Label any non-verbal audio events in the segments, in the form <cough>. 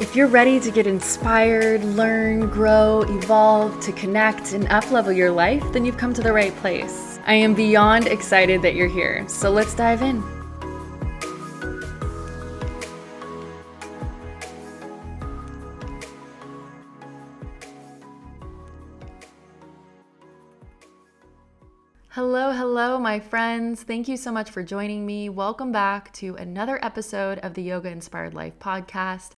If you're ready to get inspired, learn, grow, evolve, to connect, and uplevel your life, then you've come to the right place. I am beyond excited that you're here, so let's dive in. Hello, hello, my friends. Thank you so much for joining me. Welcome back to another episode of the Yoga Inspired Life podcast.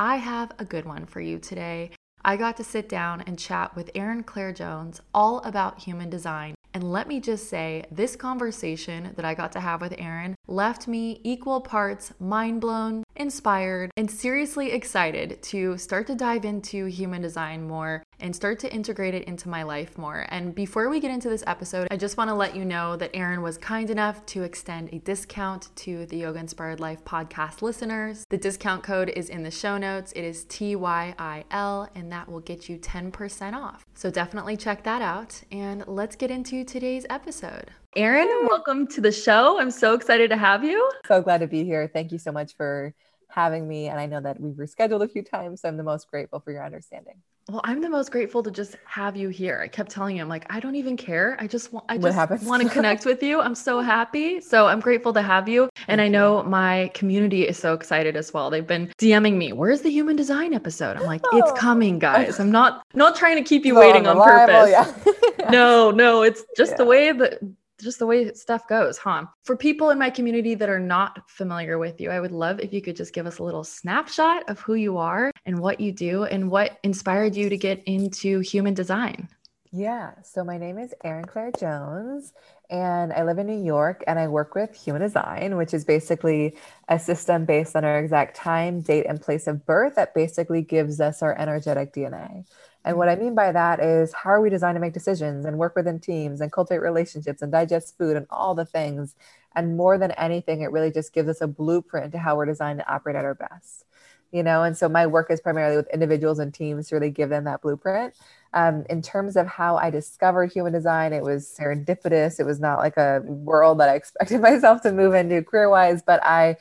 I have a good one for you today. I got to sit down and chat with Erin Claire Jones all about human design. And let me just say, this conversation that I got to have with Erin left me equal parts mind blown, inspired, and seriously excited to start to dive into human design more and start to integrate it into my life more. And before we get into this episode, I just want to let you know that Erin was kind enough to extend a discount to the Yoga Inspired Life podcast listeners. The discount code is in the show notes. It is TYIL, and that will get you 10% off. So definitely check that out. And let's get into today's episode. Erin, welcome to the show. I'm so excited to have you. So glad to be here. Thank you so much for having me. And I know that we've rescheduled a few times, so I'm the most grateful for your understanding. Well, I'm the most grateful to just have you here. I kept telling him like I don't even care. I just want I just want to connect with you. I'm so happy. So I'm grateful to have you. And I know my community is so excited as well. They've been DMing me, "Where's the human design episode?" I'm like, "It's oh. coming, guys. I'm not not trying to keep you waiting on purpose." Yeah. <laughs> no, no, it's just yeah. the way that just the way stuff goes, huh? For people in my community that are not familiar with you, I would love if you could just give us a little snapshot of who you are and what you do and what inspired you to get into human design. Yeah. So my name is Erin Claire Jones, and I live in New York and I work with human design, which is basically a system based on our exact time, date, and place of birth that basically gives us our energetic DNA. And what I mean by that is how are we designed to make decisions and work within teams and cultivate relationships and digest food and all the things. And more than anything, it really just gives us a blueprint to how we're designed to operate at our best. You know, and so my work is primarily with individuals and teams to really give them that blueprint. Um, in terms of how I discovered human design, it was serendipitous. It was not like a world that I <laughs> expected myself to move into career wise, but I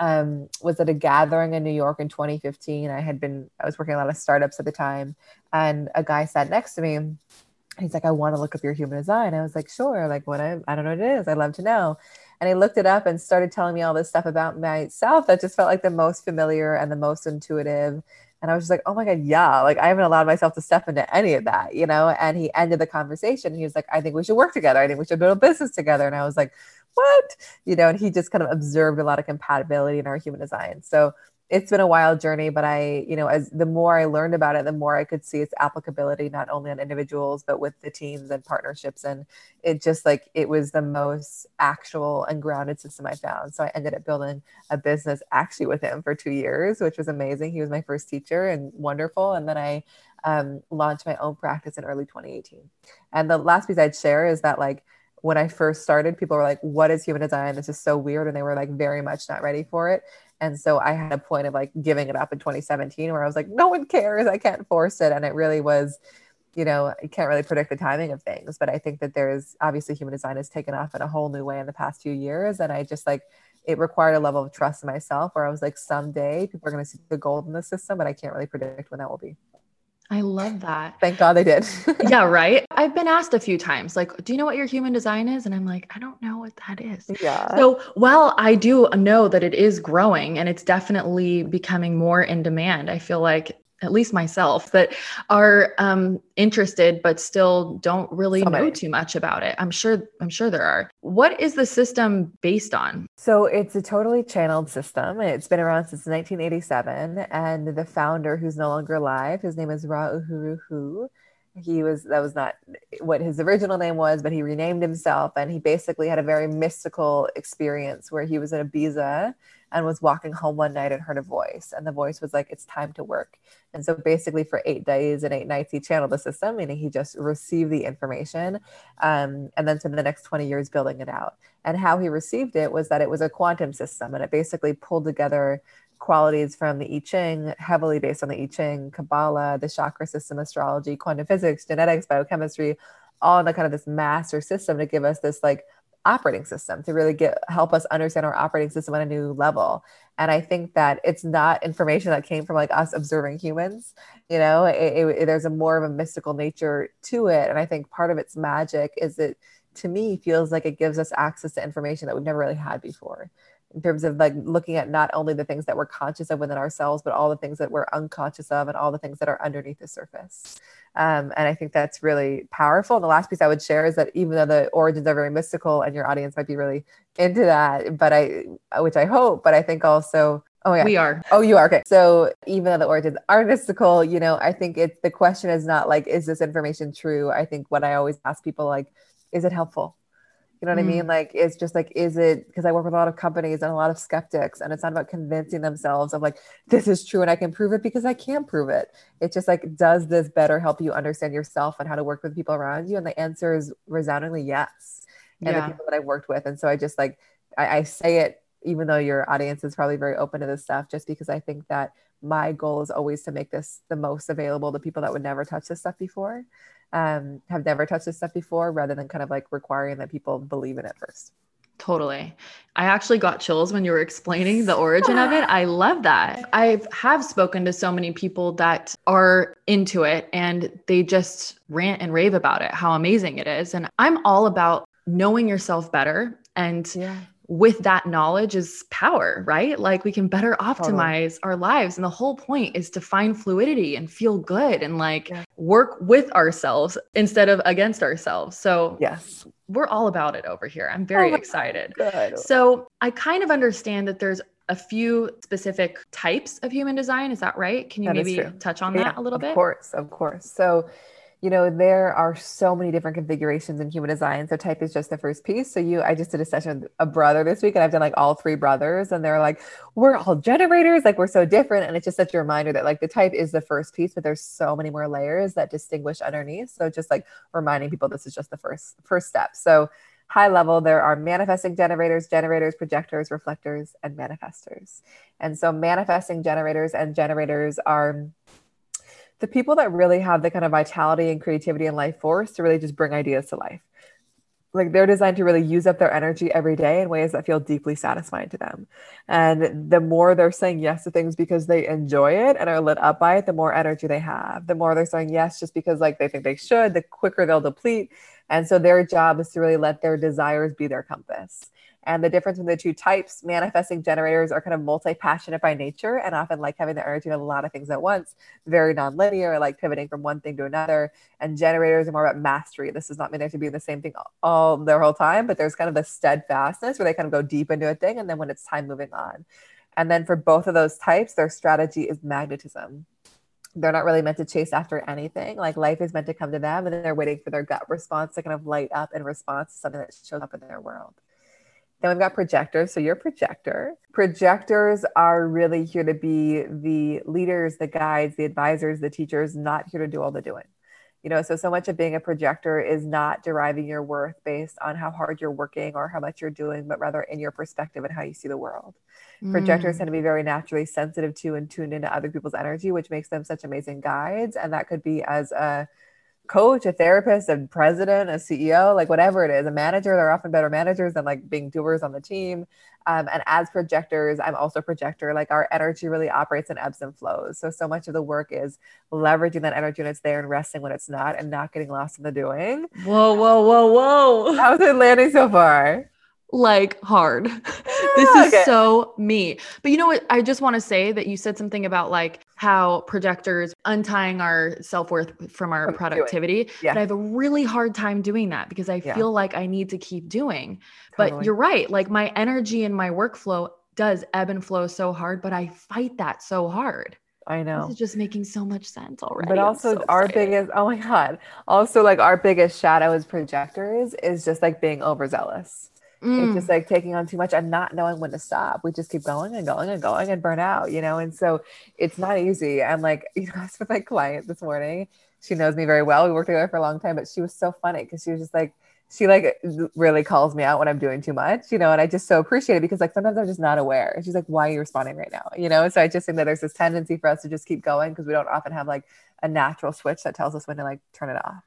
um, was at a gathering in New York in 2015. I had been, I was working a lot of startups at the time, and a guy sat next to me. He's like, I want to look up your human design. I was like, sure. Like, what I, I don't know what it is. I'd love to know. And he looked it up and started telling me all this stuff about myself that just felt like the most familiar and the most intuitive. And I was just like, oh my God, yeah. Like, I haven't allowed myself to step into any of that, you know? And he ended the conversation. He was like, I think we should work together. I think we should build a business together. And I was like, what? You know, and he just kind of observed a lot of compatibility in our human design. So it's been a wild journey, but I, you know, as the more I learned about it, the more I could see its applicability not only on individuals, but with the teams and partnerships. And it just like it was the most actual and grounded system I found. So I ended up building a business actually with him for two years, which was amazing. He was my first teacher and wonderful. And then I um, launched my own practice in early 2018. And the last piece I'd share is that like when I first started, people were like, What is human design? This is so weird. And they were like very much not ready for it. And so I had a point of like giving it up in 2017 where I was like, No one cares. I can't force it. And it really was, you know, you can't really predict the timing of things. But I think that there's obviously human design has taken off in a whole new way in the past few years. And I just like, it required a level of trust in myself where I was like, someday people are going to see the gold in the system, but I can't really predict when that will be. I love that. Thank God they did. <laughs> yeah, right. I've been asked a few times, like, do you know what your human design is? And I'm like, I don't know what that is. Yeah. So, well, I do know that it is growing and it's definitely becoming more in demand. I feel like at least myself, that are um, interested but still don't really know too much about it. I'm sure. I'm sure there are. What is the system based on? So it's a totally channeled system. It's been around since 1987, and the founder, who's no longer alive, his name is Ra Uru Hu. He was that was not what his original name was, but he renamed himself, and he basically had a very mystical experience where he was in Ibiza and was walking home one night and heard a voice. And the voice was like, It's time to work. And so basically, for eight days and eight nights, he channeled the system, meaning he just received the information um, and then spent the next 20 years building it out. And how he received it was that it was a quantum system and it basically pulled together qualities from the I Ching, heavily based on the I Ching, Kabbalah, the chakra system, astrology, quantum physics, genetics, biochemistry, all in the kind of this master system to give us this like operating system to really get help us understand our operating system on a new level. And i think that it's not information that came from like us observing humans you know? It, it, there's a more of a mystical nature to it. And i think part of its magic is that to me feels like it gives us access to information that we've never really had before in terms of like looking at not only the things that we're conscious of within ourselves, but all the things that we're unconscious of and all the things that are underneath the surface. Um, and I think that's really powerful. And the last piece I would share is that even though the origins are very mystical and your audience might be really into that, but I, which I hope, but I think also Oh yeah. We are. Oh, you are. Okay. So even though the origins are <laughs> mystical, you know, I think it's the question is not like, is this information true? I think what I always ask people like, is it helpful? You know what mm. I mean? Like, it's just like, is it because I work with a lot of companies and a lot of skeptics, and it's not about convincing themselves of like, this is true and I can prove it because I can prove it. It's just like, does this better help you understand yourself and how to work with people around you? And the answer is resoundingly yes. And yeah. the people that I've worked with. And so I just like, I, I say it, even though your audience is probably very open to this stuff, just because I think that my goal is always to make this the most available to people that would never touch this stuff before um, have never touched this stuff before rather than kind of like requiring that people believe in it first. Totally. I actually got chills when you were explaining the origin of it. <laughs> I love that. I have spoken to so many people that are into it and they just rant and rave about it, how amazing it is. And I'm all about knowing yourself better and yeah with that knowledge is power, right? Like we can better optimize totally. our lives. And the whole point is to find fluidity and feel good and like yeah. work with ourselves instead of against ourselves. So, yes, we're all about it over here. I'm oh very oh excited. Good. So, I kind of understand that there's a few specific types of human design. Is that right? Can you that maybe touch on yeah, that a little bit? Of course, of course. So, you know, there are so many different configurations in human design. So type is just the first piece. So you, I just did a session with a brother this week and I've done like all three brothers and they're like, we're all generators. Like we're so different. And it's just such a reminder that like the type is the first piece, but there's so many more layers that distinguish underneath. So just like reminding people, this is just the first, first step. So high level, there are manifesting generators, generators, projectors, reflectors, and manifestors. And so manifesting generators and generators are the people that really have the kind of vitality and creativity and life force to really just bring ideas to life. Like they're designed to really use up their energy every day in ways that feel deeply satisfying to them. And the more they're saying yes to things because they enjoy it and are lit up by it, the more energy they have. The more they're saying yes just because like they think they should, the quicker they'll deplete. And so their job is to really let their desires be their compass. And the difference in the two types, manifesting generators are kind of multi-passionate by nature and often like having the energy of a lot of things at once, very non-linear, like pivoting from one thing to another. And generators are more about mastery. This does not mean they have to be the same thing all their whole time, but there's kind of the steadfastness where they kind of go deep into a thing and then when it's time moving on. And then for both of those types, their strategy is magnetism they're not really meant to chase after anything. Like life is meant to come to them, and then they're waiting for their gut response to kind of light up in response to something that shows up in their world. Then we've got projectors. So you're a projector. Projectors are really here to be the leaders, the guides, the advisors, the teachers, not here to do all the doing. You know, so so much of being a projector is not deriving your worth based on how hard you're working or how much you're doing, but rather in your perspective and how you see the world. Mm. Projectors tend to be very naturally sensitive to and tuned into other people's energy, which makes them such amazing guides. And that could be as a coach, a therapist, a president, a CEO, like whatever it is, a manager. They're often better managers than like being doers on the team. Um, and as projectors, I'm also a projector. Like our energy really operates in ebbs and flows. So, so much of the work is leveraging that energy when it's there and resting when it's not and not getting lost in the doing. Whoa, whoa, whoa, whoa. How's it landing so far? Like hard. <laughs> this is okay. so me. But you know what? I just want to say that you said something about like how projectors untying our self-worth from our productivity. Yeah. But I have a really hard time doing that because I yeah. feel like I need to keep doing. Totally. But you're right. Like my energy and my workflow does ebb and flow so hard, but I fight that so hard. I know. This is just making so much sense already. But also so our biggest oh my god. Also like our biggest shadow as projectors is just like being overzealous mm. it's just like taking on too much and not knowing when to stop. We just keep going and going and going and burn out, you know? And so it's not easy. And like, <laughs> you know, I was with my client this morning. She knows me very well. We worked together for a long time, but she was so funny because she was just like, she like really calls me out when I'm doing too much, you know, and I just so appreciate it because like sometimes I'm just not aware. she's like, why are you responding right now? You know, so I just think that there's this tendency for us to just keep going because we don't often have like a natural switch that tells us when to like turn it off.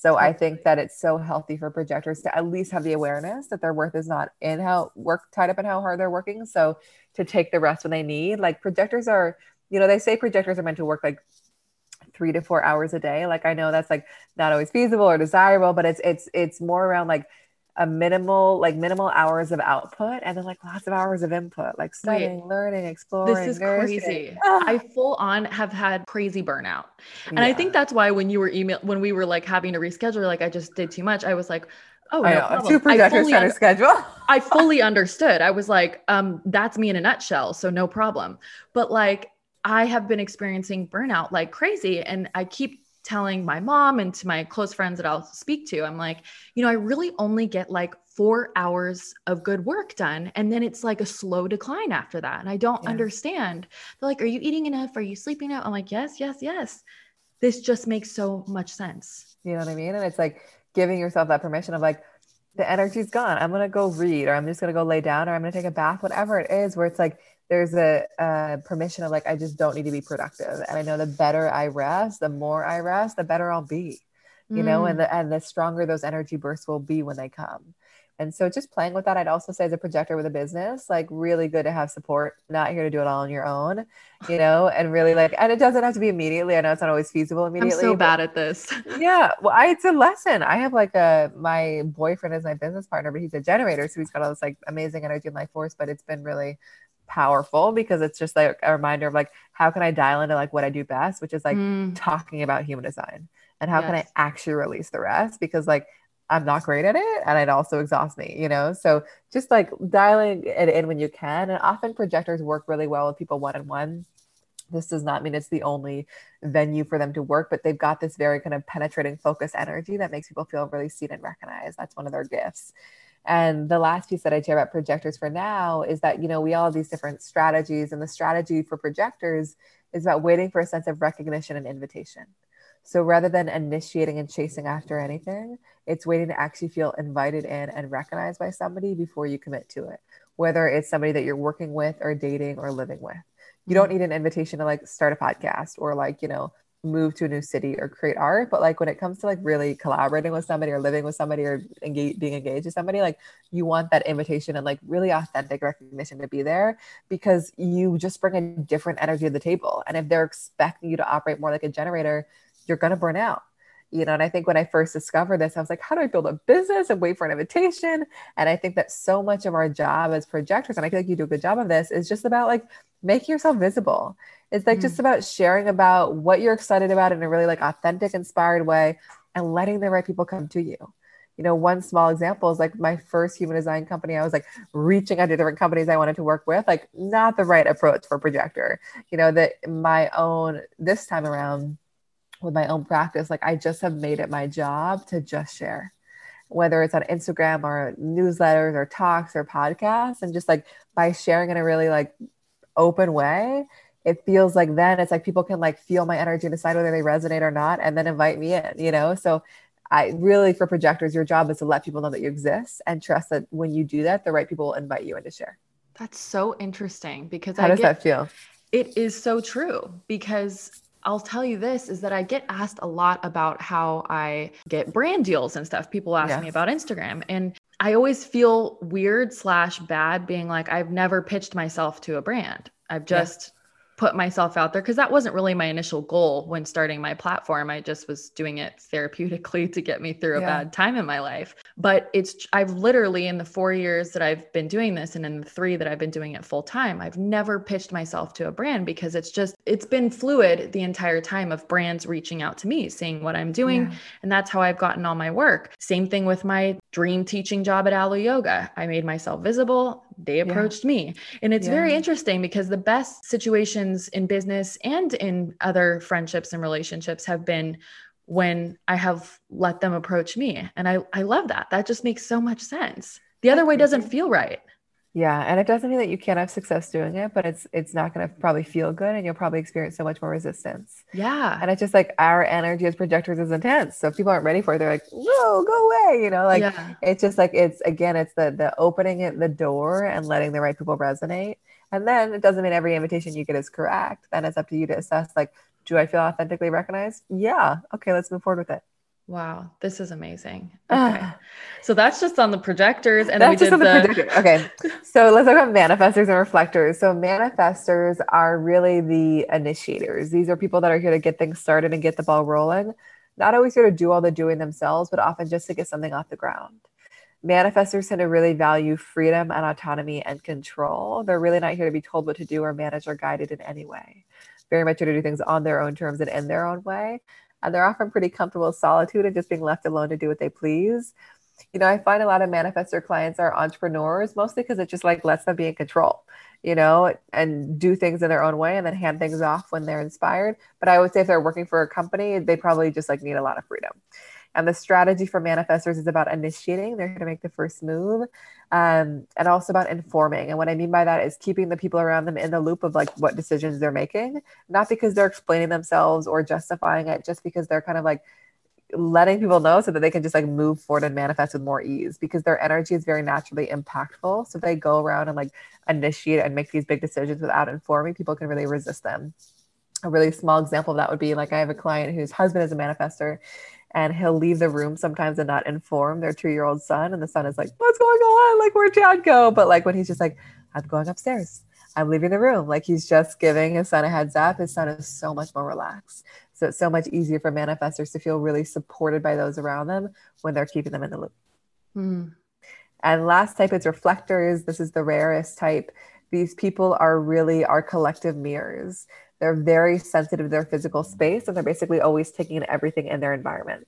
So I think that it's so healthy for projectors to at least have the awareness that their worth is not in how work tied up in how hard they're working. So to take the rest when they need, like projectors are, you know, they say projectors are meant to work like three to four hours a day. Like I know that's like not always feasible or desirable, but it's it's it's more around like a minimal like minimal hours of output and then like lots of hours of input like studying Wait, learning exploring this is nursing. crazy i full on have had crazy burnout and yeah. i think that's why when you were email when we were like having to reschedule like i just did too much i was like oh I no know. two projectors trying to schedule i <laughs> fully understood i was like um that's me in a nutshell so no problem but like I have been experiencing burnout like crazy. And I keep telling my mom and to my close friends that I'll speak to, I'm like, you know, I really only get like four hours of good work done. And then it's like a slow decline after that. And I don't yeah. understand. They're like, are you eating enough? Are you sleeping enough? I'm like, yes, yes, yes. This just makes so much sense. You know what I mean? And it's like giving yourself that permission of like, the energy's gone. I'm going to go read, or I'm just going to go lay down, or I'm going to take a bath, whatever it is, where it's like, there's a, a, permission of like i just don't need to be productive. And i know the better i rest the more i rest the better i'll be you mm. know and the and the stronger those energy bursts will be when they come. And so just playing with that i'd also say as a projector with a business like really good to have support not here to do it all on your own you know and really like and it doesn't have to be immediately. I know it's not always feasible immediately i'm so bad at this. <laughs> Yeah well I, it's a lesson. I have like a my boyfriend is my business partner but he's a generator so he's got all this like amazing energy and life force but it's been really powerful because it's just like a reminder of like how can I dial into like what I do best, which is like mm. talking about human design and how yes. can I actually release the rest because like I'm not great at it and it also exhausts me, you know? So just like dialing it in when you can. And often projectors work really well with people one on one. This does not mean it's the only venue for them to work, but they've got this very kind of penetrating focus energy that makes people feel really seen and recognized. That's one of their gifts. And the last piece that I share about projectors for now is that, you know, we all have these different strategies, and the strategy for projectors is about waiting for a sense of recognition and invitation. So rather than initiating and chasing after anything, it's waiting to actually feel invited in and recognized by somebody before you commit to it, whether it's somebody that you're working with or dating or living with. You don't mm-hmm. need an invitation to like start a podcast or like, you know, move to a new city or create art but like when it comes to like really collaborating with somebody or living with somebody or engage, being engaged with somebody like you want that invitation and like really authentic recognition to be there because you just bring a different energy to the table. And if they're expecting you to operate more like a generator you're going to burn out you know? And i think when i first discovered this i was like how do i build a business and wait for an invitation? And i think that so much of our job as projectors and i feel like you do a good job of this is just about like making yourself visible it's like mm. just about sharing about what you're excited about in a really like authentic, inspired way and letting the right people come to you. You know, one small example is like my first human design company. I was like reaching out to different companies I wanted to work with, like not the right approach for projector. You know, that my own this time around with my own practice, like I just have made it my job to just share whether it's on Instagram or newsletters or talks or podcasts, and just like by sharing in a really like open way, it feels like then it's like people can like feel my energy and decide whether they resonate or not and then invite me in you know so i really for projectors your job is to let people know that you exist and trust that when you do that the right people will invite you in to share that's so interesting because how I does get, that feel it is so true because I'll tell you this is that I get asked a lot about how I get brand deals and stuff. People ask yes. me about Instagram and I always feel weird slash bad being like, I've never pitched myself to a brand. I've just put myself out there because that wasn't really my initial goal when starting my platform. I just was doing it therapeutically to get me through a yeah. bad time in my life. But it's, I've literally, in the four years that I've been doing this and in the three that I've been doing it full time, I've never pitched myself to a brand because it's just, it's been fluid the entire time of brands reaching out to me, seeing what I'm doing. Yeah. And that's how I've gotten all my work. Same thing with my dream teaching job at Alo Yoga. I made myself visible they approached yeah. me. And it's yeah. very interesting because the best situations in business and in other friendships and relationships have been when I have let them approach me. And I, I love that. That just makes so much sense. the other way doesn't feel right. Yeah, and it doesn't mean that you can't have success doing it, but it's it's not going to probably feel good, and you'll probably experience so much more resistance. Yeah, and it's just like our energy as projectors is intense. So if people aren't ready for it, they're like, "No, go away," you know. Like yeah. it's just like it's again, it's the the opening it the door and letting the right people resonate, and then it doesn't mean every invitation you get is correct. Then it's up to you to assess like, do I feel authentically recognized? Yeah, okay, let's move forward with it. Wow, this is amazing. <sighs> Okay. so that's just on the projectors. And that's just on the, the projector. Okay. <laughs> So let's talk about manifestors and reflectors. So manifestors are really the initiators. These are people that are here to get things started and get the ball rolling. Not always here to do all the doing themselves, but often just to get something off the ground. Manifestors tend to really value freedom and autonomy and control. They're really not here to be told what to do or managed or guided in any way. Very much here to do things on their own terms and in their own way and they're often pretty comfortable with solitude and just being left alone to do what they please. You know, I find a lot of manifestor clients are entrepreneurs mostly because it just like lets them be in control, you know, and do things in their own way and then hand things off when they're inspired. But I would say if they're working for a company, they probably just like need a lot of freedom. And the strategy for manifestors is about initiating. They're going to make the first move um, and also about informing. And what I mean by that is keeping the people around them in the loop of like what decisions they're making, not because they're explaining themselves or justifying it, just because they're kind of like letting people know so that they can just like move forward and manifest with more ease because their energy is very naturally impactful. So they go around and like initiate and make these big decisions without informing, people can really resist them. A really small example of that would be like I have a client whose husband is a manifestor and he'll leave the room sometimes and not inform their two year old son. And the son is like, What's going on? Like, where'd Chad go? But like when he's just like, I'm going upstairs, I'm leaving the room, like he's just giving his son a heads up, his son is so much more relaxed. So it's so much easier for manifestors to feel really supported by those around them when they're keeping them in the loop. Mm. And last type is reflectors. This is the rarest type. These people are really our collective mirrors. They're very sensitive to their physical space and they're basically always taking in everything in their environment.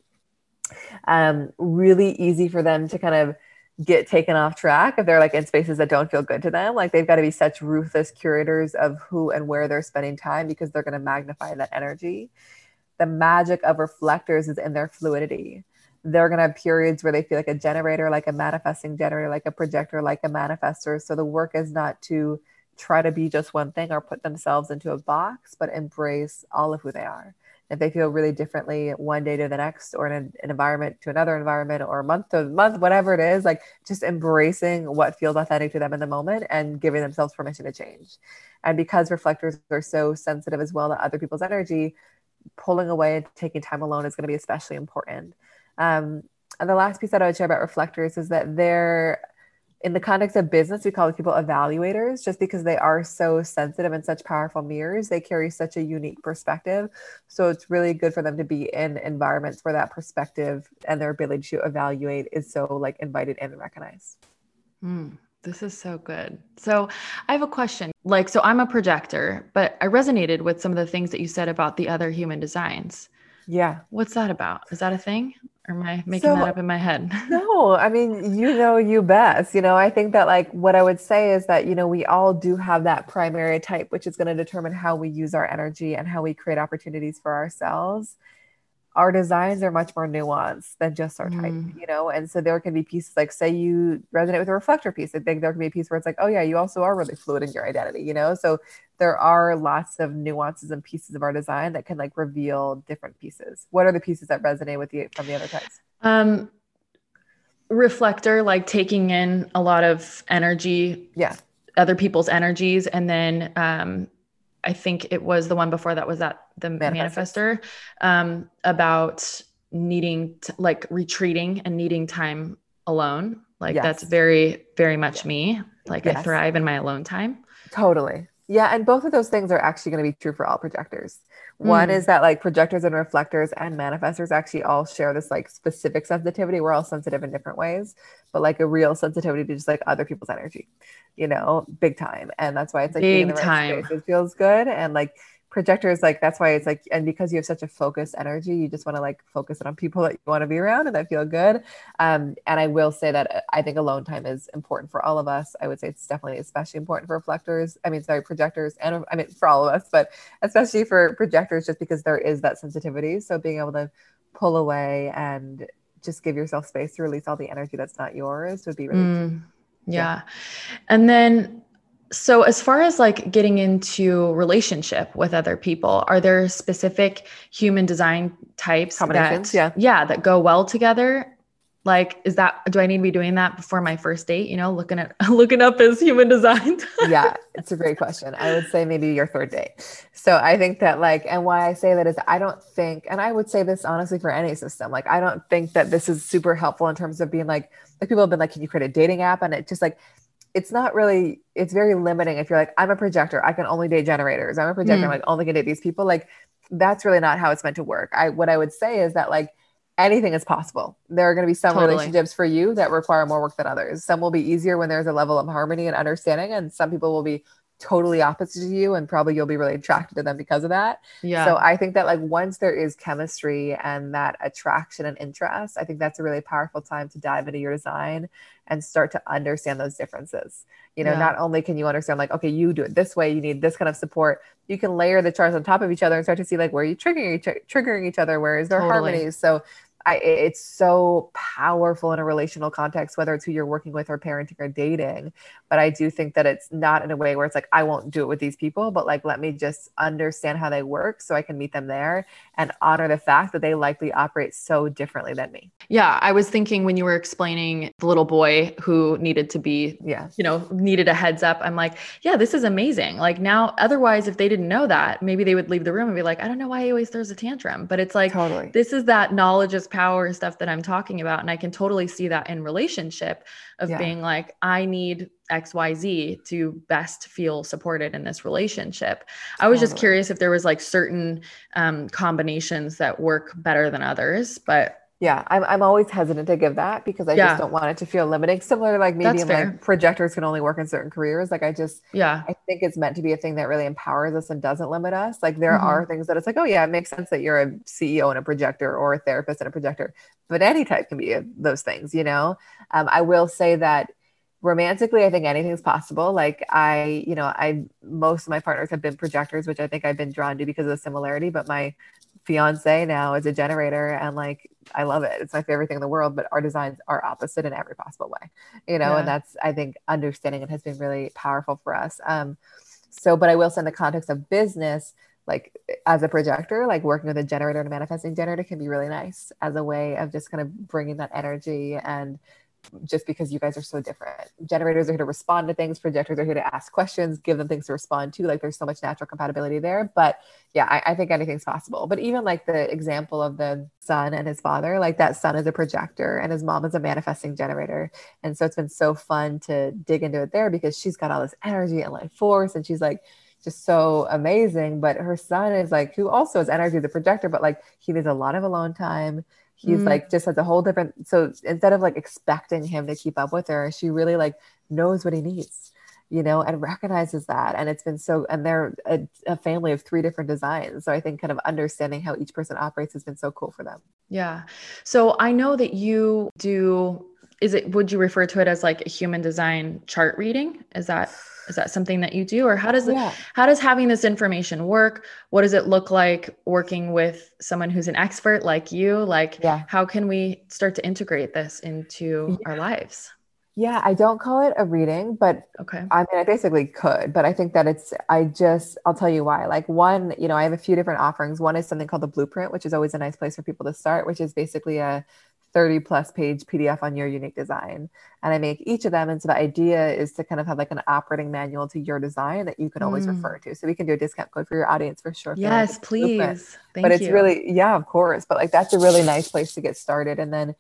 Um, really easy for them to kind of get taken off track if they're like in spaces that don't feel good to them. Like they've got to be such ruthless curators of who and where they're spending time because they're going to magnify that energy. The magic of reflectors is in their fluidity. They're going to have periods where they feel like a generator, like a manifesting generator, like a projector, like a manifestor. So the work is not to try to be just one thing or put themselves into a box, but embrace all of who they are. If they feel really differently one day to the next, or in an, an environment to another environment, or month to month, whatever it is, like just embracing what feels authentic to them in the moment and giving themselves permission to change. And because reflectors are so sensitive as well to other people's energy, pulling away and taking time alone is going to be especially important. Um, and the last piece that I would share about reflectors is that they're in the context of business, we call people evaluators just because they are so sensitive and such powerful mirrors. They carry such a unique perspective. So it's really good for them to be in environments where that perspective and their ability to evaluate is so like invited and recognized. Mm, this is so good. So I have a question. Like, so I'm a projector, but I resonated with some of the things that you said about the other human designs. Yeah. What's that about? Is that a thing? Or am I making so, that up in my head? <laughs> no, I mean, you know you best. You know, I think that like what I would say is that, you know, we all do have that primary type, which is going to determine how we use our energy and how we create opportunities for ourselves our designs are much more nuanced than just our type, mm. you know? And so there can be pieces like, say you resonate with a reflector piece. I think there can be a piece where it's like, oh, yeah, you also are really fluid in your identity, you know? So there are lots of nuances and pieces of our design that can like reveal different pieces. What are the pieces that resonate with you from the other types? Um, reflector, like taking in a lot of energy. Yeah. Other people's energies. And then, um, I think it was the one before that was that the manifestor, um, about needing to, like retreating and needing time alone. Like yes. that's very, very much me. Like yes. I thrive in my alone time. Totally. Yeah. And both of those things are actually going to be true for all projectors. One mm. is that like projectors and reflectors and manifestors actually all share this like specific sensitivity. We're all sensitive in different ways, but like a real sensitivity to just like other people's energy, you know, big time. And that's why it's like big time. Space, it feels good. And like projectors like that's why it's like and because you have such a focused energy you just want to like focus it on people that you want to be around and that feel good um, and i will say that uh, i think alone time is important for all of us i would say it's definitely especially important for reflectors i mean sorry projectors and i mean for all of us but especially for projectors just because there is that sensitivity so being able to pull away and just give yourself space to release all the energy that's not yours would be really mm, yeah. yeah. And then so as far as like getting into relationship with other people, are there specific human design types that yeah. yeah, that go well together? Like, is that do I need to be doing that before my first date? You know, looking at <laughs> looking up as human design. <laughs> yeah, it's a great question. I would say maybe your third date. So I think that like, and why I say that is I don't think, and I would say this honestly for any system, like I don't think that this is super helpful in terms of being like, like people have been like, can you create a dating app? And it just like it's not really it's very limiting if you're like i'm a projector i can only date generators. I'm a projector mm. i'm like only can date these people. Like that's really not how it's meant to work. I what i would say is that like anything is possible. There are going to be some totally. relationships for you that require more work than others. Some will be easier when there's a level of harmony and understanding and some people will be totally opposite to you and probably you'll be really attracted to them because of that. Yeah. So I think that like once there is chemistry and that attraction and interest, I think that's a really powerful time to dive into your design and start to understand those differences. You know, yeah. not only can you understand like okay, you do it this way, you need this kind of support. You can layer the charts on top of each other and start to see like where are you triggering each triggering each other, where is there totally. harmonies. So I, it's so powerful in a relational context, whether it's who you're working with or parenting or dating. But I do think that it's not in a way where it's like, I won't do it with these people, but like, let me just understand how they work so I can meet them there and honor the fact that they likely operate so differently than me. Yeah. I was thinking when you were explaining the little boy who needed to be, yeah, you know, needed a heads up. I'm like, yeah, this is amazing. Like now, otherwise, if they didn't know that, maybe they would leave the room and be like, I don't know why he always throws a tantrum. But it's like, totally. this is that knowledge is power stuff that I'm talking about. And I can totally see that in relationship of yeah. being like, I need XYZ to best feel supported in this relationship. I was just curious if there was like certain um, combinations that work better than others, but yeah, I'm, I'm always hesitant to give that because I yeah. just don't want it to feel limiting. Similar to like maybe like projectors can only work in certain careers. Like I just, yeah, I think it's meant to be a thing that really empowers us and doesn't limit us. Like there mm-hmm. are things that it's like, oh yeah, it makes sense that you're a CEO and a projector or a therapist and a projector, but any type can be a, those things, you know? Um, I will say that romantically i think anything's possible like i you know i most of my partners have been projectors which i think i've been drawn to because of the similarity but my fiance now is a generator and like I love it. It's my favorite thing in the world, but our designs are opposite in every possible way. You know, yeah. and that's I think understanding it has been really powerful for us. Um so but I will say in the context of business, like as a projector, like working with a generator and a manifesting generator can be really nice as a way of just kind of bringing that energy and just because you guys are so different. Generators are here to respond to things, projectors are here to ask questions, give them things to respond to. Like there's so much natural compatibility there. But yeah, I, I, think anything's possible. But even like the example of the son and his father, like that son is a projector and his mom is a manifesting generator. And so it's been so fun to dig into it there because she's got all this energy and life force and she's like, just so amazing. But her son is like, who also has energy, the projector, but like he needs a lot of alone time he's mm. like just has a whole different so instead of like expecting him to keep up with her she really like knows what he needs you know and recognizes that. And it's been so and they're a, a, family of three different designs. So i think kind of understanding how each person operates has been so cool for them. Yeah. So i know that you do is it would you refer to it as like a human design chart reading? Is that is that something that you do or how does yeah. how does having this information work what does it look like working with someone who's an expert like you like yeah. how can we start to integrate this into yeah. our lives yeah i don't call it a reading but okay i mean i basically could but i think that it's i just i'll tell you why like one you know i have a few different offerings one is something called the blueprint which is always a nice place for people to start which is basically a 30 plus page PDF on your unique design. And I make each of them. And so the idea is to kind of have like an operating manual to your design that you can always mm. refer to. So we can do a discount code for your audience for sure. Yes, please. Thank you. but it's you. really, yeah, of course. But like that's a really nice place to get started. And then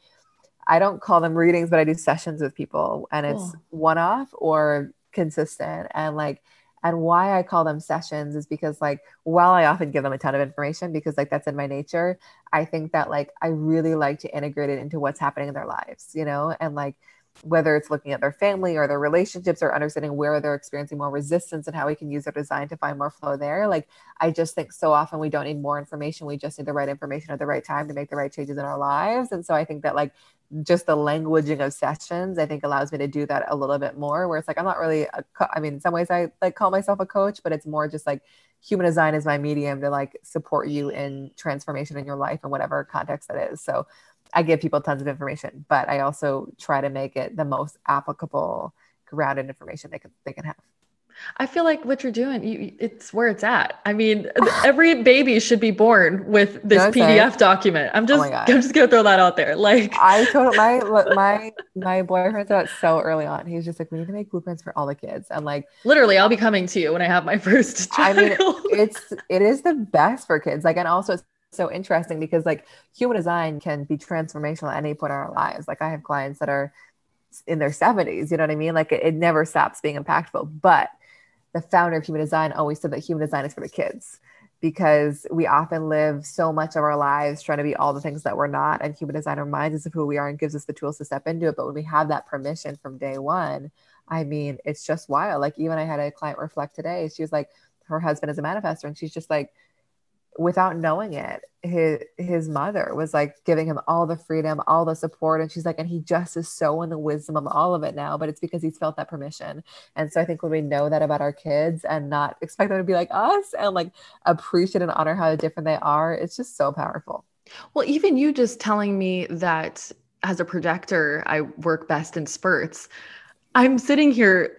I don't call them readings, but I do sessions with people and it's cool. one off or consistent. And like, and why I call them sessions is because like while I often give them a ton of information because like that's in my nature, I think that like I really like to integrate it into what's happening in their lives, you know, and like whether it's looking at their family or their relationships or understanding where they're experiencing more resistance and how we can use their design to find more flow there. Like I just think so often we don't need more information. We just need the right information at the right time to make the right changes in our lives. And so I think that like just the languaging of sessions i think allows me to do that a little bit more where it's like i'm not really a co- i mean in some ways i like call myself a coach but it's more just like human design is my medium to like support you in transformation in your life and whatever context that is so I give people tons of information, but I also try to make it the most applicable, grounded information they can they can have. I feel like what you're doing, you, it's where it's at. I mean, <laughs> every baby should be born with this PDF document. I'm oh just, oh I'm just gonna throw that out there. Like, I told <laughs> my my my boyfriend said that so early on. He's just like, we need to make blueprints for all the kids, and like, literally, I'll be coming to you when I have my <laughs> first. Child. I mean, it's it is the best for kids. Like, and also it's so interesting because like human design can be transformational at any point in our lives. Like, I have clients that are in their 70s. You know what I mean? Like, it, it never stops being impactful, but the founder of human design always said that human design is for the kids because we often live so much of our lives trying to be all the things that we're not and human design reminds us of who we are and gives us the tools to step into it. But when we have that permission from day one i mean it's just wild. Like even i had a client reflect today. She was like her husband is a manifestor and she's just like without knowing it his his mother was like giving him all the freedom all the support and she's like and he just is so in the wisdom of all of it now but it's because he's felt that permission. And so i think when we know that about our kids and not expect them to be like us and like appreciate and honor how different they are it's just so powerful. Well even you just telling me that as a projector i work best in spurts i'm sitting here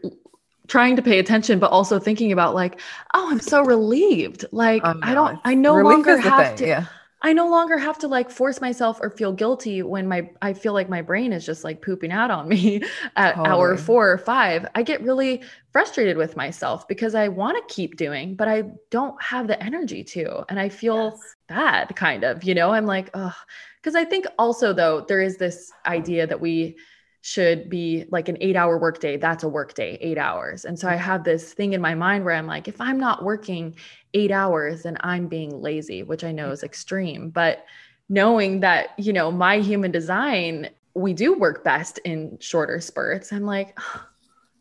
trying to pay attention but also thinking about like oh i'm so relieved like oh, no. i don't i no Relief longer have to yeah. i no longer have to like force myself or feel guilty when my i feel like my brain is just like pooping out on me <laughs> at totally. hour four or five i get really frustrated with myself because i want to keep doing but i don't have the energy to and i feel yes. bad kind of you know i'm like oh because i think also though there is this idea that we should be like an eight hour workday. That's a workday, eight hours. And so I have this thing in my mind where I'm like, if I'm not working eight hours, then I'm being lazy, which I know is mm-hmm. extreme. But knowing that, you know, my human design, we do work best in shorter spurts. I'm like, oh,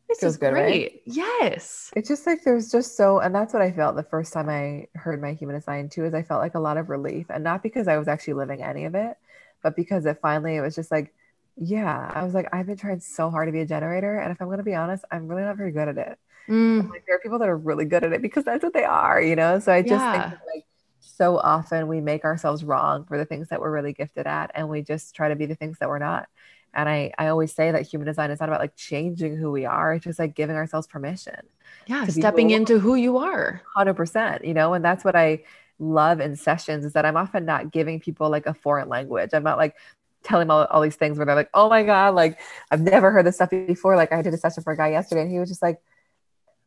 this Feels is good, great. Right? Yes. It's just like there's just so, and that's what I felt the first time I heard my human design too, is I felt like a lot of relief. And not because I was actually living any of it, but because it finally, it was just like, yeah, I was like, I've been trying so hard to be a generator. And if I'm going to be honest, I'm really not very good at it. Mm. Like, there are people that are really good at it because that's what they are, you know? So I just yeah. think like so often we make ourselves wrong for the things that we're really gifted at. And we just try to be the things that we're not. And I, I always say that human design is not about like changing who we are. It's just like giving ourselves permission. Yeah. Stepping who into who you are. 100%, you know? And that's what I, love in sessions is that I'm often not giving people like a foreign language. I'm not like, telling him all, all these things where they're like, oh my God, like I've never heard this stuff before. Like I did a session for a guy yesterday and he was just like,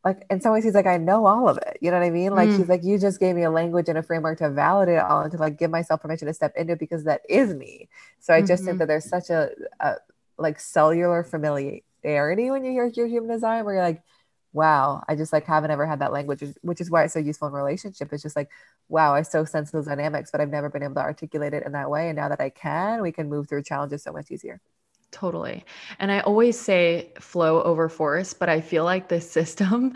like in some ways he's like, I know all of it. You know what I mean? Like mm. he's like, you just gave me a language and a framework to validate it all and to like give myself permission to step into it because that is me. So I just mm-hmm. think that there's such a, a like cellular familiarity when you hear your human design where you're like, wow, I just like haven't ever had that language, which is why it's so useful in relationship. It's just like, wow, I so sense those dynamics, but I've never been able to articulate it in that way. And now that I can, we can move through challenges so much easier. Totally. And I always say flow over force, but I feel like this system,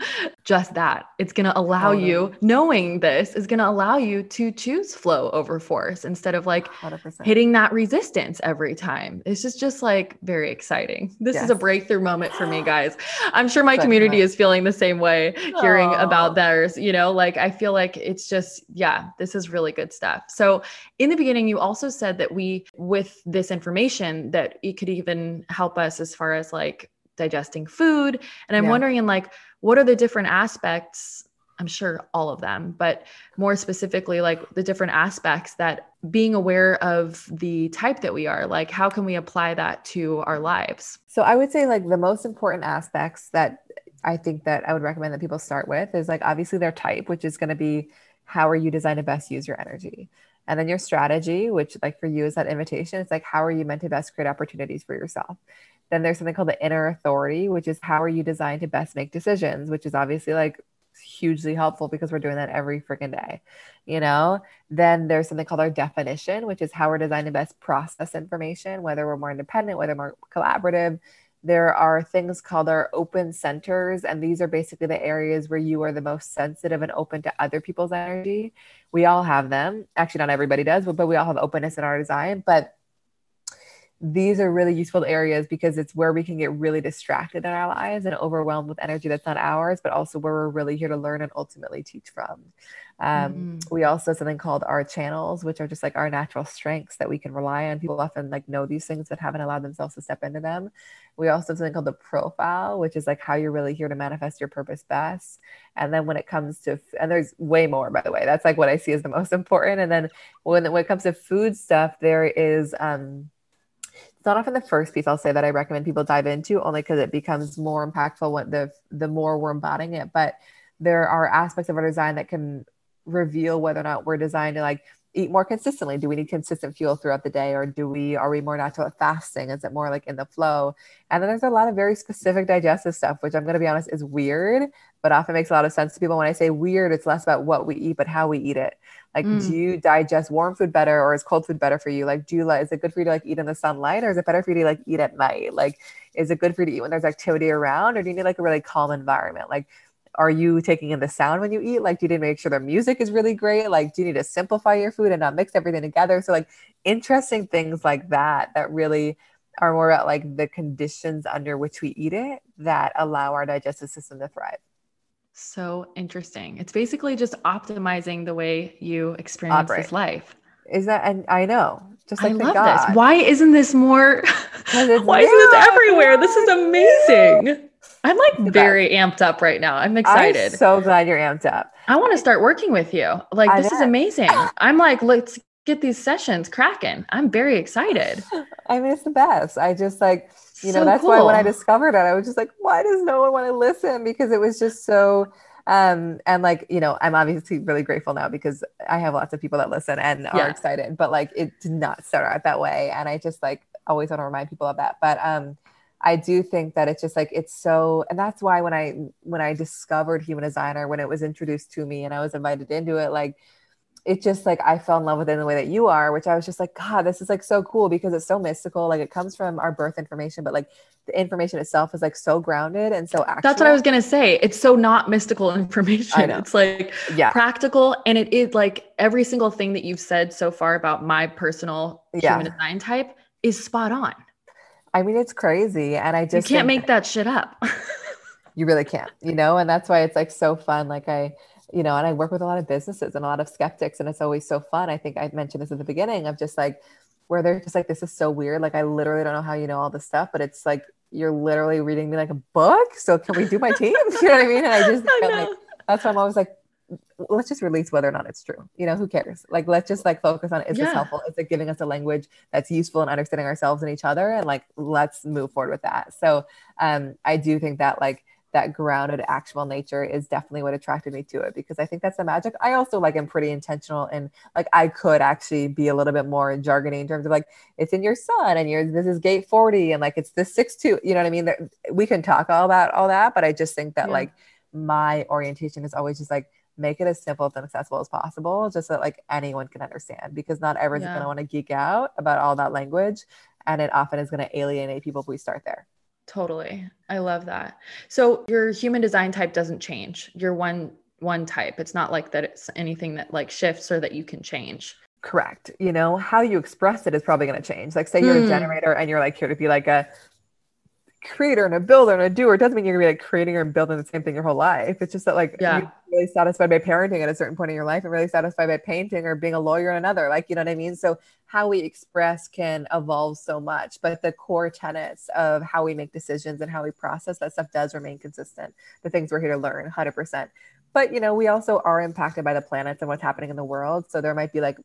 just that, it's going to allow totally. you, knowing this is going to allow you to choose flow over force instead of like 100%. hitting that resistance every time. It's just, just like very exciting. This yes. is a breakthrough moment for me, guys. I'm sure my community is feeling the same way hearing Aww. about theirs. You know, like I feel like it's just, yeah, this is really good stuff. So in the beginning, you also said that we, with this information, that it could even even help us as far as like digesting food. And I'm yeah. wondering, in like, what are the different aspects? I'm sure all of them, but more specifically, like the different aspects that being aware of the type that we are, like, how can we apply that to our lives? So, I would say, like, the most important aspects that I think that I would recommend that people start with is like, obviously, their type, which is going to be how are you designed to best use your energy? And then your strategy, which like for you is that invitation. It's like, how are you meant to best create opportunities for yourself? Then there's something called the inner authority, which is how are you designed to best make decisions, which is obviously like hugely helpful because we're doing that every freaking day, you know? Then there's something called our definition, which is how we're designed to best process information, whether we're more independent, whether more collaborative, there are things called our open centers, and these are basically the areas where you are the most sensitive and open to other people's energy. We all have them. Actually, not everybody does, but we all have openness in our design. But these are really useful areas because it's where we can get really distracted in our lives and overwhelmed with energy that's not ours, but also where we're really here to learn and ultimately teach from. Um, mm-hmm. We also have something called our channels, which are just like our natural strengths that we can rely on. People often like know these things but haven't allowed themselves to step into them. We also have something called the profile, which is like how you're really here to manifest your purpose best. And then when it comes to, and there's way more, by the way, that's like what I see as the most <laughs> important. And then when, when it comes to food stuff, there is, um, not often the first piece I'll say that I recommend people dive into, only because it becomes more impactful when the the more we're embodying it. But there are aspects of our design that can reveal whether or not we're designed to like eat more consistently. Do we need consistent fuel throughout the day or do we are we more natural at fasting? Is it more like in the flow? And then there's a lot of very specific digestive stuff which i'm going to be honest is weird but often makes a lot of sense to people when i say weird it's less about what we eat but how we eat it like mm. do you digest warm food better or is cold food better for you like do you like is it good for you to like eat in the sunlight or is it better for you to like eat at night like is it good for you to eat when there's activity around or do you need like a really calm environment like are you taking in the sound when you eat? Like, do you need to make sure the music is really great? Like, do you need to simplify your food and not mix everything together? So, like, interesting things like that that really are more about like the conditions under which we eat it that allow our digestive system to thrive. So interesting. It's basically just optimizing the way you experience Operate. this life. Is that, and I know, just like I love God. this. Why isn't this more? <laughs> Why new. isn't this everywhere? This is amazing. I'm like very amped up right now. I'm excited. I'm so glad you're amped up. I want to start working with you. Like I this bet. is amazing. I'm like, let's get these sessions cracking. I'm very excited. <laughs> I mean, it's the best. I just like, you so know, that's cool. why when I discovered it, I was just like, why does no one want to listen? Because it was just so um and like you know i'm obviously really grateful now because i have lots of people that listen and yeah. are excited but like it did not start out that way and i just like always want to remind people of that but um I do think that it's just like it's so and that's why when I when I discovered human designer when it was introduced to me and I was invited into it like it just like I fell in love with it in the way that you are which I was just like god this is like so cool because it's so mystical like it comes from our birth information but like the information itself is like so grounded and so actual. That's what I was going to say it's so not mystical <laughs> information it's like yeah. practical and it is like every single thing that you've said so far about my personal yeah. human design type is spot on I mean, it's crazy. And I just you can't make that shit up. <laughs> you really can't, you know, and that's why it's like so fun. Like I, you know, and I work with a lot of businesses and a lot of skeptics, and it's always so fun. I think I mentioned this at the beginning of just like where they're just like, this is so weird. Like I literally don't know how you know all this stuff, but it's like you're literally reading me like a book. So can we do my team? <laughs> you know what I mean? And I just <laughs> I like, that's why I'm always like, let's just release whether or not it's true. You know, who cares? Like, let's just like focus on is yeah. this helpful? Is it giving us a language that's useful in understanding ourselves and each other? And like, let's move forward with that. So, um, I do think that like that grounded, actual nature is definitely what attracted me to it because I think that's the magic. I also like am pretty intentional and like I could actually be a little bit more jargony in terms of like it's in your sun and you're this is gate 40 and like it's the six two. You know what I mean? we can talk all about all that, but I just think that yeah. like my orientation is always just like make it as simple and accessible as possible just so that like anyone can understand because not everyone's yeah. going to want to geek out about all that language and it often is going to alienate people if we start there totally. I love that. So your human design type doesn't change. You're one one type. It's not like that it's anything that like shifts or that you can change. Correct. You know how you express it is probably going to change. Like say you're mm. a hmm. generator and you're like here to be like a creator and a builder and a doer doesn't mean you're gonna be like creating or building the same thing your whole life. It's just that like yeah. you're really satisfied by parenting at a certain point in your life and really satisfied by painting or being a lawyer in another. Like, you know what I mean? So how we express can evolve so much, but the core tenets of how we make decisions and how we process that stuff does remain consistent. The things we're here to learn 100%. But, you know, we also are impacted by the planets and what's happening in the world. So there might be like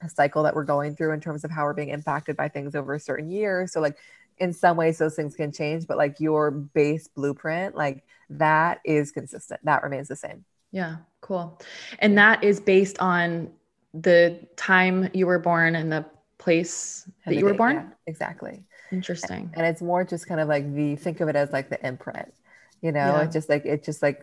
a cycle that we're going through in terms of how we're being impacted by things over a certain year. So like in some ways those things can change, but like your base blueprint, like that is consistent. That remains the same. Yeah, cool. And that is based on the time you were born and the place that you were born? Yeah, exactly. Interesting. And it's more just kind of like the think of it as like the imprint. You know, yeah. it just like it just like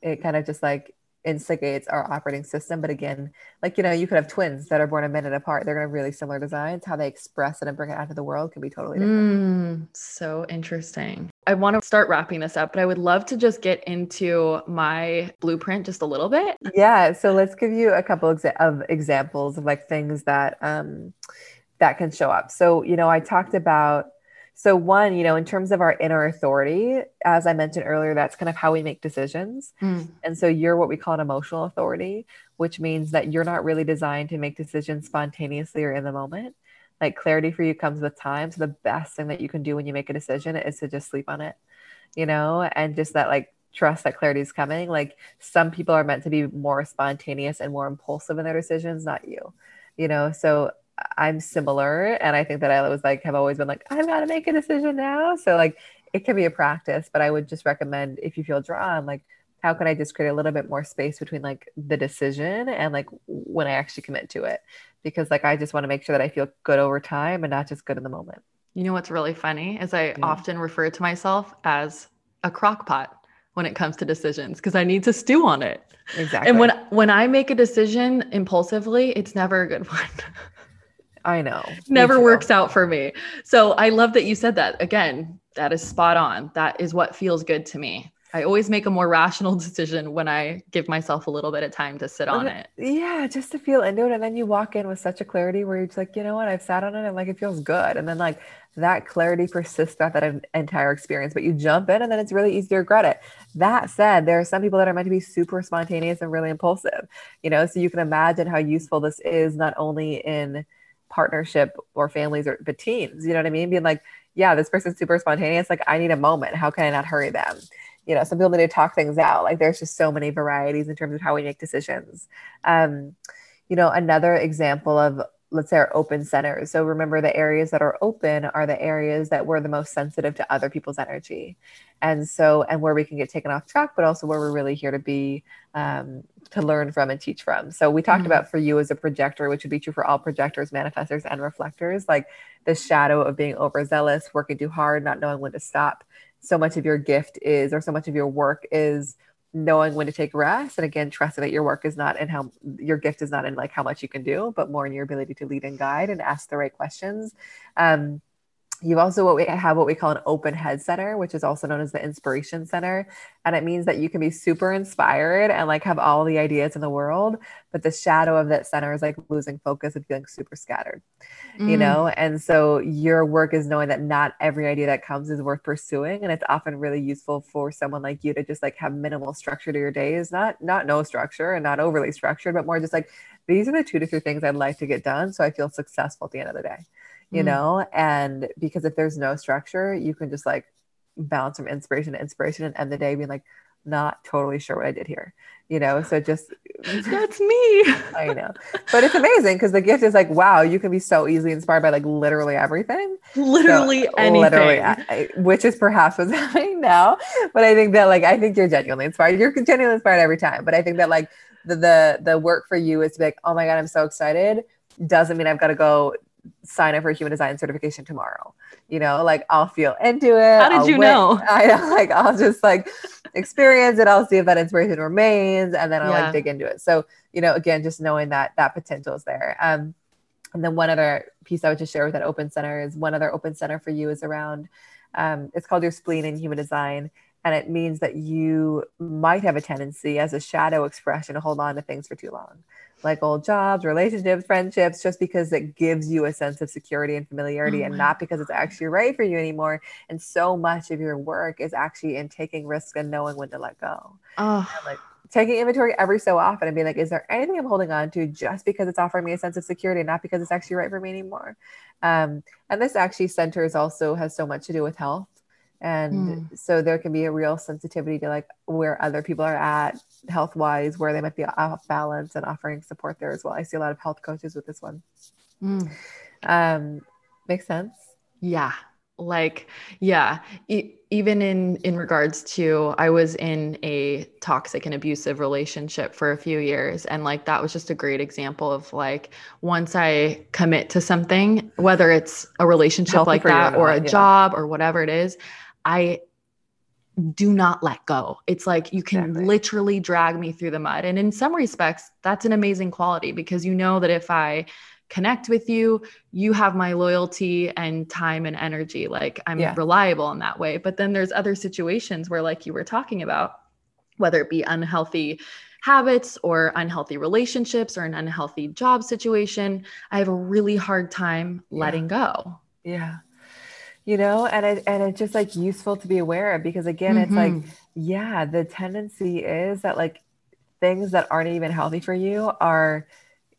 it kind of just like instigates our operating system. But again, like, you know, you could have twins that are born a minute apart. They're going to have really similar designs. How they express it and bring it out to the world can be totally different. Mm, so interesting. I want to start wrapping this up, but I would love to just get into my blueprint just a little bit. Yeah. So let's give you a couple of examples of like things that, um, that can show up. So, you know, I talked about so, one, you know, in terms of our inner authority, as I mentioned earlier, that's kind of how we make decisions. Mm. And so, you're what we call an emotional authority, which means that you're not really designed to make decisions spontaneously or in the moment. Like, clarity for you comes with time. So, the best thing that you can do when you make a decision is to just sleep on it, you know, and just that, like, trust that clarity is coming. Like, some people are meant to be more spontaneous and more impulsive in their decisions, not you, you know. So, I'm similar. And I think that I was like, have always been like, I've got to make a decision now. So, like, it can be a practice, but I would just recommend if you feel drawn, like, how can I just create a little bit more space between like the decision and like when I actually commit to it? Because, like, I just want to make sure that I feel good over time and not just good in the moment. You know what's really funny is I yeah. often refer to myself as a crock pot when it comes to decisions because I need to stew on it. Exactly. And when when I make a decision impulsively, it's never a good <laughs> one. I know. Never works out for me. So I love that you said that. Again, that is spot on. That is what feels good to me. I always make a more rational <laughs> decision when I give myself a little bit of time to sit on it. Yeah, just to feel into it. And then you walk in with such a clarity where you're just like, you know what, I've sat on it and like it feels good. And then like that clarity persists throughout that entire experience, but you jump in and then it's really easy to regret it. That said, there are some people that are meant to be super spontaneous and really impulsive, you know, so you can imagine how useful this is not only in partnership or families or but teens you know what i mean? Being like yeah this person's super spontaneous like i need a moment. How can i not hurry them? You know some people need to talk things out. Like there's just so many varieties in terms of how we make decisions. Um, you know another example of let's say our open centers. So remember the areas that are open are the areas that we're the most sensitive to other people's energy. And so and where we can get taken off track but also where we're really here to be um, to learn from and teach from. So we talked mm-hmm. about for you as a projector which would be true for all projectors manifestors and reflectors like the shadow of being overzealous working too hard not knowing when to stop. So much of your gift is or so much of your work is knowing when to take rest. And again trusting that your work is not in how your gift is not in like how much you can do but more in your ability to lead and guide and ask the right questions. Um, you also what we have what we call an open head center which is also known as the inspiration center. And it means that you can be super inspired and like have all the ideas in the world but the shadow of that center is like losing focus and feeling super scattered mm. you know? And so your work is knowing that not every idea that comes is worth pursuing and it's often really useful for someone like you to just like have minimal structure to your days not not no structure and not overly structured but more just like these are the two to three things i'd like to get done so i feel successful at the end of the day you mm. know and because if there's no structure you can just like bounce from inspiration to inspiration and end the day being like not totally sure what i did here you know? So just <laughs> that's me. I know. But it's amazing because the gift is like wow you can be so easily inspired by like literally everything. Literally so, anything. Literally which is perhaps what's <laughs> happening now but i think that like i think you're genuinely inspired. You're genuinely inspired every time but i think that like the the, the work for you is to be like oh my god i'm so excited. Doesn't mean i've got to go sign up for a human design certification tomorrow. You know, like I'll feel into it. How did I'll you know? <laughs> I like I'll just like experience it. I'll see if that inspiration remains, and then I'll yeah. like dig into it. So you know, again, just knowing that that potential is there. Um, and then one other piece I would just share with that open center is one other open center for you is around. Um, it's called your spleen in human design, and it means that you might have a tendency as a shadow expression to hold on to things for too long like old jobs, relationships, friendships, just because it gives you a sense of security and familiarity oh and not because it's actually right for you anymore. And so much of your work is actually in taking risks and knowing when to let go. Oh. And like taking inventory every so often and being like, is there anything I'm holding on to just because it's offering me a sense of security, not because it's actually right for me anymore? Um, and this actually centers also has so much to do with health and mm. so there can be a real sensitivity to like where other people are at health wise where they might be off balance and offering support there as well. I see a lot of health coaches with this one. Mm. um makes sense? Yeah. Like yeah. E- even in in regards to i was in a toxic and abusive relationship for a few years and like that was just a great example of like once i commit to something whether it's a relationship Healthy like that or a yeah. job or whatever it is I do not let go. It's like you can exactly. literally drag me through the mud. And in some respects, that's an amazing quality because you know that if I connect with you, you have my loyalty and time and energy. Like I'm yeah. reliable in that way. But then there's other situations where, like you were talking about, whether it be unhealthy habits or unhealthy relationships or an unhealthy job situation, I have a really hard time letting yeah. go. Yeah. You know, and it and it's just like useful to be aware of because again, mm-hmm. it's like, mm-hmm. yeah, the tendency is that like things that aren't even healthy for you are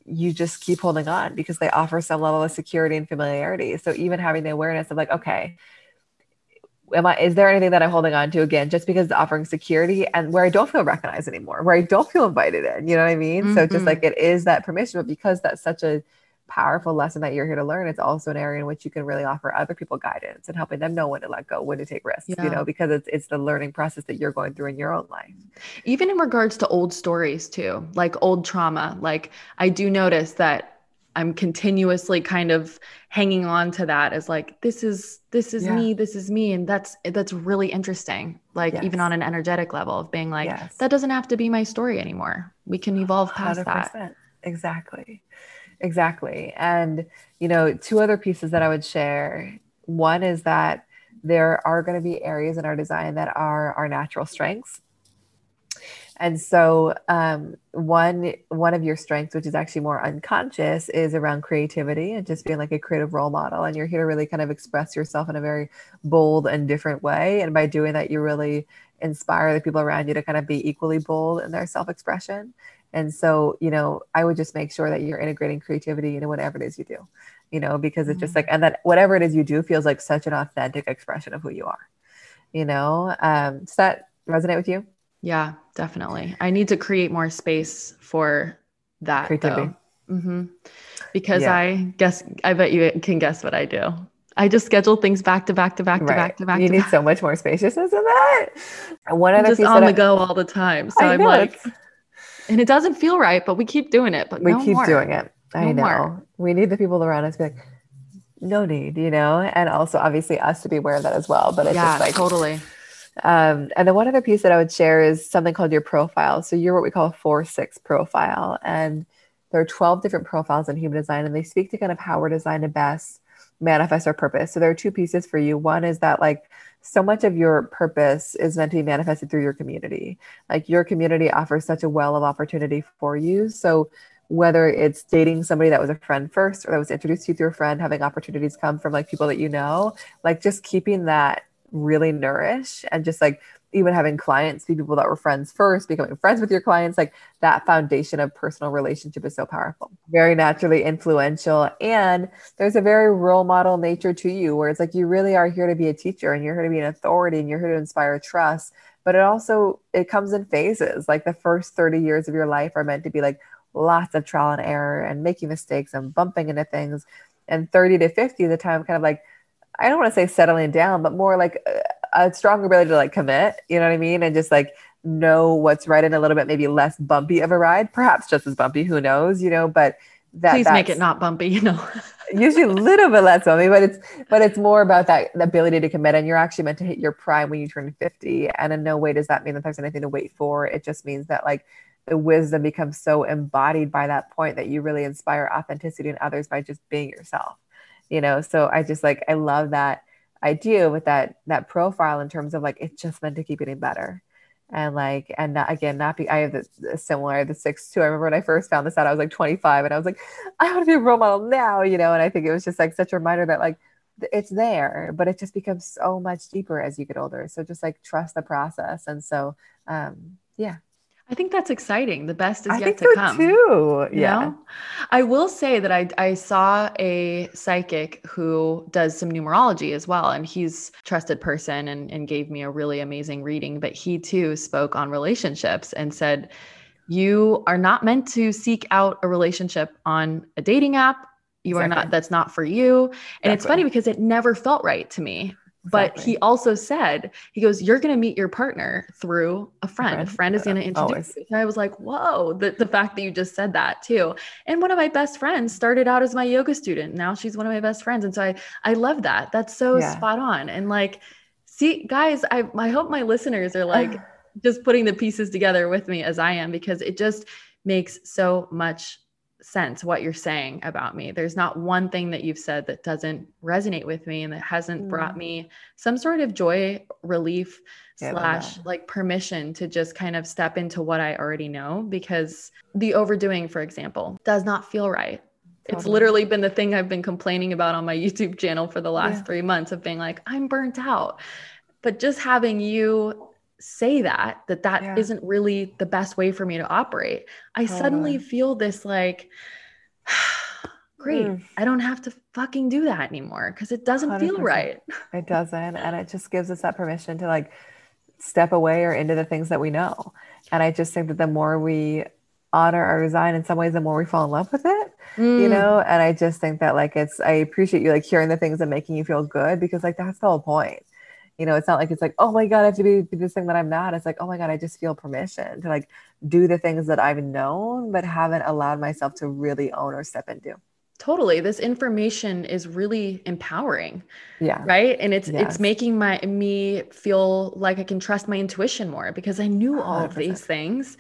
you just keep holding on because they offer some level of security and familiarity. So even having the awareness of like, okay, am I is there anything that I'm holding on to again just because it's offering security and where I don't feel recognized anymore, where I don't feel invited in, you know what I mean? Mm-hmm. So just like it is that permission, but because that's such a powerful lesson that you're here to learn, it's also an area in which you can really offer other people guidance and helping them know when to let go, when to take risks, yeah. you know, because it's it's the learning process that you're going through in your own life. Even in regards to old stories too, like old trauma, like I do notice that I'm continuously kind of hanging on to that as like this is this is yeah. me this is me and that's that's really interesting like yes. even on an energetic level of being like yes. that doesn't have to be my story anymore we can evolve past 100%. that exactly exactly and you know two other pieces that I would share one is that there are going to be areas in our design that are our natural strengths and so um, one one of your strengths, which is actually more unconscious, is around creativity and just being like a creative role model. And you're here to really kind of express yourself in a very bold and different way. And by doing that, you really inspire the people around you to kind of be equally bold in their self-expression. And so, you know, I would just make sure that you're integrating creativity into whatever it is you do, you know, because it's just mm-hmm. like, and that whatever it is you do feels like such an authentic expression of who you are, you know. Um, does that resonate with you? Yeah, definitely. I need to create more space for that. Creativity. Mm-hmm. Because yeah. I guess, I bet you can guess what I do. I just schedule things back to back to back to right. back to back. You to need back. so much more spaciousness in that. One other just on the I, go all the time. So I am like, and it doesn't feel right, but we keep doing it. But we no keep more. doing it. I no know. More. We need the people around us to be like, no need, you know, and also obviously us to be aware of that as well. But it's yeah, just like totally um, and then one other piece that I would share is something called your profile. So you're what we call a four six profile, and there are 12 different profiles in human design, and they speak to kind of how we're designed to best manifest our purpose. So there are two pieces for you. One is that like so much of your purpose is meant to be manifested through your community. Like your community offers such a well of opportunity for you. So whether it's dating somebody that was a friend first or that was introduced to you through a friend, having opportunities come from like people that you know, like just keeping that really nourish and just like even having clients be people that were friends first, becoming friends with your clients, like that foundation of personal relationship is so powerful, very naturally influential. And there's a very role model nature to you where it's like you really are here to be a teacher and you're here to be an authority and you're here to inspire trust. But it also it comes in phases. Like the first 30 years of your life are meant to be like lots of trial and error and making mistakes and bumping into things. And 30 to 50, the time kind of like I don't want to say settling down, but more like uh, a, a strong ability to like commit, you know what I mean? And just like know what's right and a little bit maybe less bumpy of a ride, perhaps just as bumpy, who knows, you know, but that please make it not bumpy, you know. <laughs> usually a little bit less bumpy, but it's but it's more about that ability to commit. And you're actually meant to hit your prime when you turn 50. And in no way does that mean that there's anything to wait for. It just means that like the wisdom becomes so embodied by that point that you really inspire authenticity in others by just being yourself you know so i just like i love that idea with that that profile in terms of like it's just meant to keep getting better. And like and not, again not be i have the similar the six two i remember when i first found this out i was like 25 and i was like <laughs> i want to be a role model now you know? And i think it was just like such a reminder that like it's there but it just becomes so much deeper as you get older. So just like trust the process. And so um yeah I think that's exciting. The best is I yet to so come. Too. Yeah. know? I will say that I I saw a psychic who does some numerology as well. And he's trusted person and, and gave me a really amazing reading. But he too spoke on relationships and said, You are not meant to seek out a relationship on a dating app. You exactly. are not, that's not for you. And exactly. it's funny because it never felt right to me but exactly. he also said, he goes, You're going to meet your partner through a friend. A friend, a friend is going to introduce Always. you. And I was like, Whoa, the, the fact that you just said that too. And one of my best friends started out as my yoga student. Now she's one of my best friends. And so I, I love that. That's so yeah. spot on. And like, see, guys, I, I hope my listeners are like <sighs> just putting the pieces together with me as I am because it just makes so much sense what you're saying about me. There's not one thing that you've said that doesn't resonate with me and that hasn't mm. brought me some sort of joy, relief, yeah, slash like permission to just kind of step into what I already know because the overdoing, for example, does not feel right. Totally. It's literally been the thing I've been complaining about on my YouTube channel for the last yeah. three months of being like, I'm burnt out. But just having you say that that that yeah. not really the best way for me to operate i totally. suddenly feel this like <sighs> great mm. i don't have to fucking do that anymore because it doesn't 100%. feel right <laughs> it doesn't and it just gives us that permission to like step away or into the things that we know and i just think that the more we honor our design in some ways the more we fall in love with it mm. you know and i just think that like it's i appreciate you like hearing the things and making you feel good because like that's the whole point you know it's not like it's like oh my god i have to be, be this thing that i'm not. It's like oh my god i just feel permission to like do the things that i've known but haven't allowed myself to really own or step into. Totally. This information is really empowering yeah. right? And it's yes. it's making my me feel like i can trust my intuition more because i knew all 100%. of these things.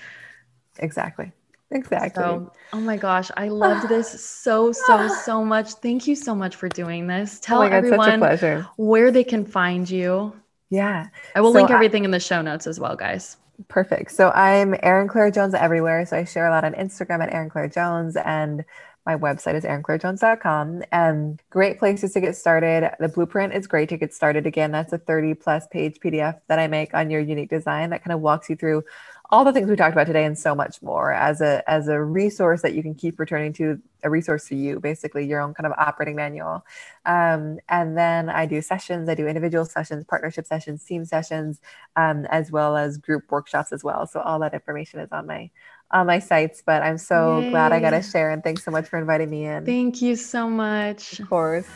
Exactly Exactly. So, oh my gosh, I loved <sighs> this so so so much. Thank you so much for doing this. Oh Tell oh God, everyone where they can find you. Yeah. I will so link everything I, in the show notes as well, guys. Perfect. So I'm Erin Claire Jones everywhere. So I share a lot on Instagram at Erin Claire Jones and my website is erinclairejones.com and great places to get started. The blueprint is great to get started. Again, that's a 30 plus page PDF that I make on your unique design that kind of walks you through all the things we talked about today and so much more as a as a resource that you can keep returning to a resource for you basically your own kind of operating manual. Um, and then i do sessions i do individual sessions partnership sessions team sessions um, as well as group workshops as well. So all that information is on my on my sites but i'm so Yay. glad i got to share and thanks so much for inviting me in. Thank you so much. Of course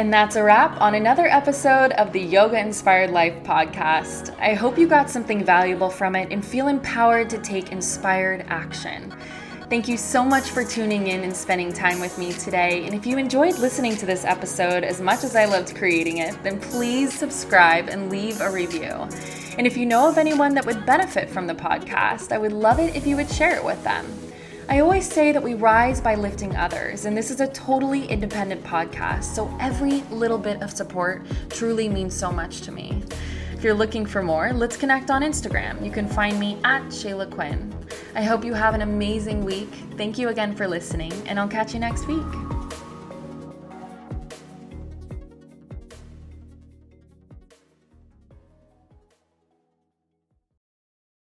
and that's a wrap on another episode of the Yoga Inspired Life podcast. I hope you got something valuable from it and feel empowered to take inspired action. Thank you so much for tuning in and spending time with me today. And if you enjoyed listening to this episode as much as I loved creating it, then please subscribe and leave a review. And if you know of anyone that would benefit from the podcast, I would love it if you would share it with them. I always say that we rise by lifting others, and this is a totally independent podcast, so every little bit of support truly means so much to me. If you're looking for more, let's connect on Instagram. You can find me at Shayla Quinn. I hope you have an amazing week. Thank you again for listening, and I'll catch you next week.